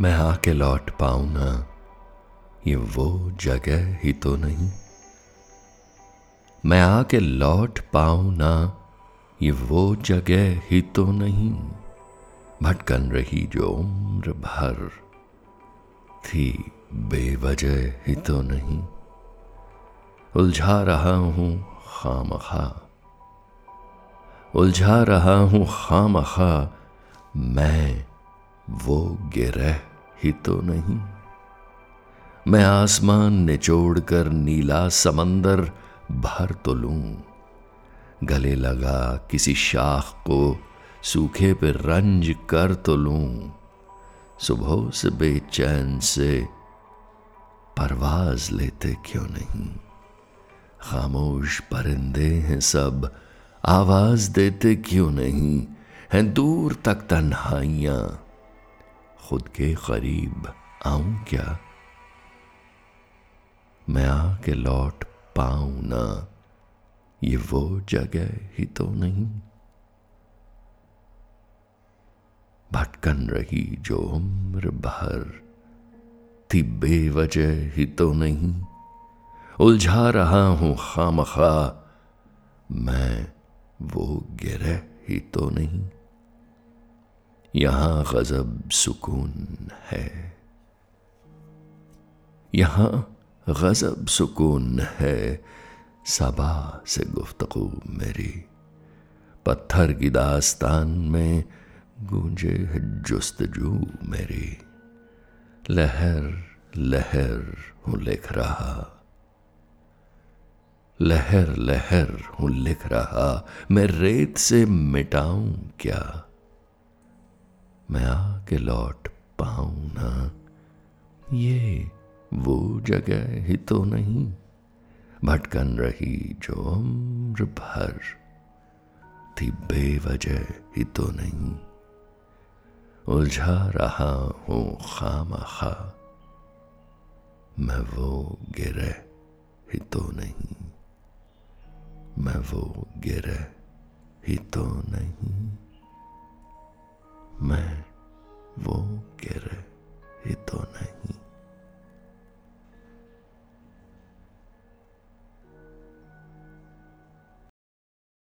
मैं आके लौट पाऊँ ना, ये वो जगह ही तो नहीं। मैं आके लौट पाऊँ ना, ये वो जगह ही तो नहीं। भटकन रही जो उम्र भर थी, बेवजह ही तो नहीं। उलझा रहा हूँ खामखा, उलझा रहा हूँ खामखा, मैं वो गिरह ही तो नहीं। मैं आसमान निचोड़ कर नीला समंदर भर तो लूँ। गले लगा किसी शाख को, सूखे पे रंज कर तो लूँ। सुबह से बेचैन से परवाज लेते क्यों नहीं? खामोश परिंदे हैं सब, आवाज़ देते क्यों नहीं? हैं दूर तक तन्हाइयाँ खुद के करीब आऊँ क्या? मैं आके लौट पाऊँ ना? ये वो जगह ही तो नहीं। भटकन रही जो उम्र भर थी बेवजह ही तो नहीं। उलझा रहा हूँ खामखा। मैं वो गिरह ही तो नहीं। यहाँ गजब सुकून है। यहाँ गजब सुकून है। सबा से गुफ्तगु मेरी। पत्थर की दास्तान में गूंजे जुस्तजू मेरी। लहर लहर हूँ लिख रहा। लहर लहर हूँ लिख रहा। मैं रेत से मिटाऊं क्या? मैं आके लौट पाऊँ ना। ये वो जगह ही तो नहीं। भटकन रही जो उम्र भर थी बेवजह ही तो नहीं। उलझा रहा हूँ खामा खा मैं वो गिरे ही तो नहीं। मैं वो गिरे ही तो नहीं। मैं वो गिरे